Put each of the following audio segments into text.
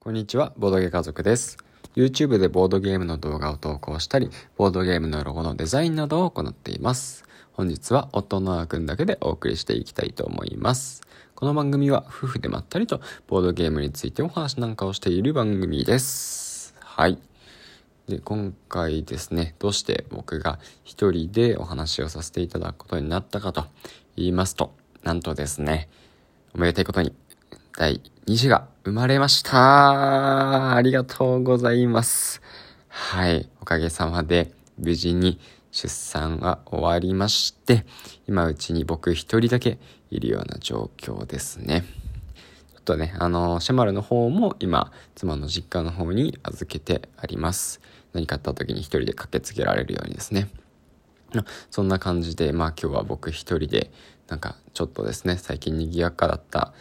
こんにちは、ボードゲー家族です。YouTube でボードゲームの動画を投稿したり、ボードゲームのロゴのデザインなどを行っています。本日は夫のあくんだけでお送りしていきたいと思います。この番組は夫婦でまったりとボードゲームについてお話なんかをしている番組です。はい。で、今回ですね、どうして僕が一人でお話をさせていただくことになったかと言いますと、なんとですね、おめでたいことに、第2子が生まれましたありがとうございます。はい。おかげさまで、無事に出産は終わりまして、今うちに僕一人だけいるような状況ですね。ちょっとね、あの、シェマルの方も今、妻の実家の方に預けてあります。何かあった時に一人で駆けつけられるようにですね。そんな感じで、まあ今日は僕一人で、なんかちょっとですね、最近賑やかだった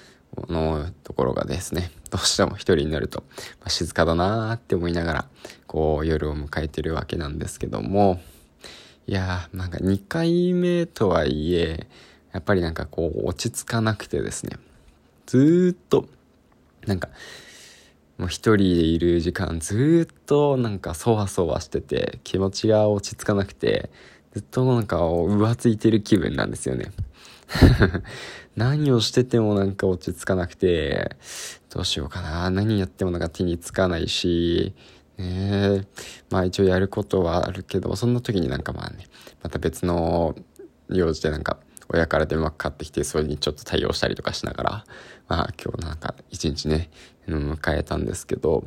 のところがですね、どうしても一人になると、まあ、静かだなーって思いながら、こう夜を迎えてるわけなんですけども、いやー、なんか2回目とはいえ、やっぱりなんかこう落ち着かなくてですね、ずーっと、なんか、もう一人でいる時間ずーっとなんかそわそわしてて気持ちが落ち着かなくてずっとなんか浮ついてる気分なんですよね。何をしててもなんか落ち着かなくてどうしようかな。何やってもなんか手につかないしね。えまあ一応やることはあるけどそんな時になんかまあねまた別の用事でなんか親から電話かかってきてそれにちょっと対応したりとかしながらまあ今日なんか一日ね迎えたんですけど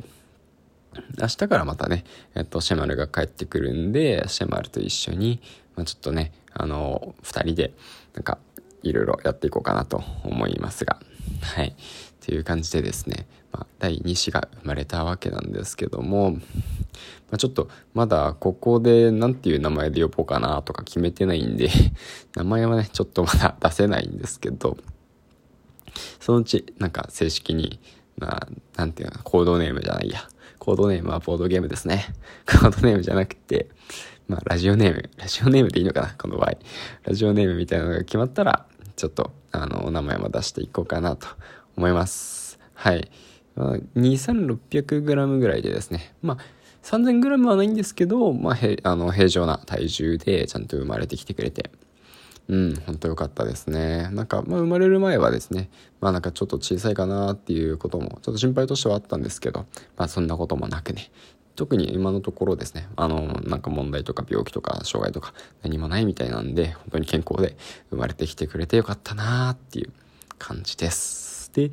明日からまたね、えっと、シェマルが帰ってくるんでシェマルと一緒に、まあ、ちょっとねあの2人でなんかいろいろやっていこうかなと思いますが。はい。という感じでですね、まあ、第2子が生まれたわけなんですけども、まあ、ちょっとまだここで何ていう名前で呼ぼうかなとか決めてないんで 名前はねちょっとまだ出せないんですけどそのうちなんか正式にまあなんていうのコードネームじゃないや。コードネームはボードゲームですね。コードネームじゃなくてまあラジオネーム。ラジオネームでいいのかなこの場合。ラジオネームみたいなのが決まったらちょっとあのお名前も出していこうかなと思います。はい、まあ、2600g ぐらいでですね。まあ 3000g はないんですけど、まあ、へあの平常な体重でちゃんと生まれてきてくれて。うん、本当良かったですね。なんか、まあ、生まれる前はですね、まあなんかちょっと小さいかなっていうことも、ちょっと心配としてはあったんですけど、まあそんなこともなくね、特に今のところですね、あの、なんか問題とか病気とか障害とか何もないみたいなんで、本当に健康で生まれてきてくれてよかったなっていう感じです。で、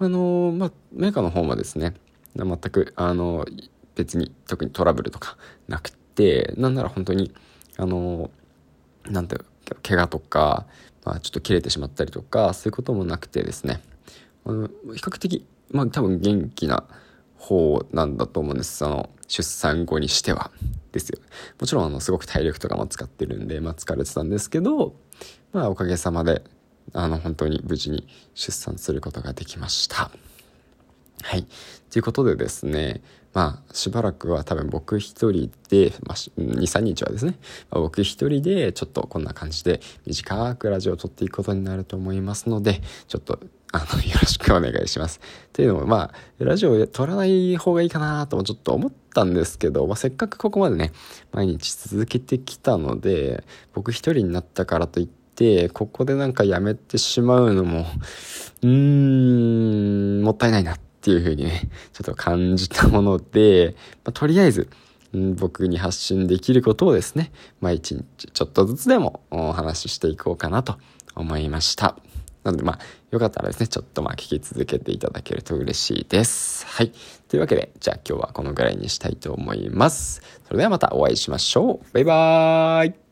あの、まあ、メーカーの方もですね、全く、あの、別に特にトラブルとかなくて、なんなら本当に、あの、なんていう怪我とか、まあ、ちょっと切れてしまったりとかそういうこともなくてですねあの比較的まあ多分元気な方なんだと思うんです。あの出産後にしては。ですよ。もちろんあのすごく体力とかも使ってるんで、まあ、疲れてたんですけどまあおかげさまであの本当に無事に出産することができました。はい。ということでですね、まあ、しばらくは多分僕一人で、まあ、2、3日はですね、まあ、僕一人でちょっとこんな感じで短くラジオを撮っていくことになると思いますので、ちょっと、あの、よろしくお願いします。というのも、まあ、ラジオ撮らない方がいいかなともちょっと思ったんですけど、まあ、せっかくここまでね、毎日続けてきたので、僕一人になったからといって、ここでなんかやめてしまうのも、うーん、もったいないなっていう風にね、ちょっと感じたもので、まあ、とりあえず、僕に発信できることをですね、毎日ちょっとずつでもお話ししていこうかなと思いました。なのでまあ、よかったらですね、ちょっとまあ聞き続けていただけると嬉しいです。はい。というわけで、じゃあ今日はこのぐらいにしたいと思います。それではまたお会いしましょう。バイバーイ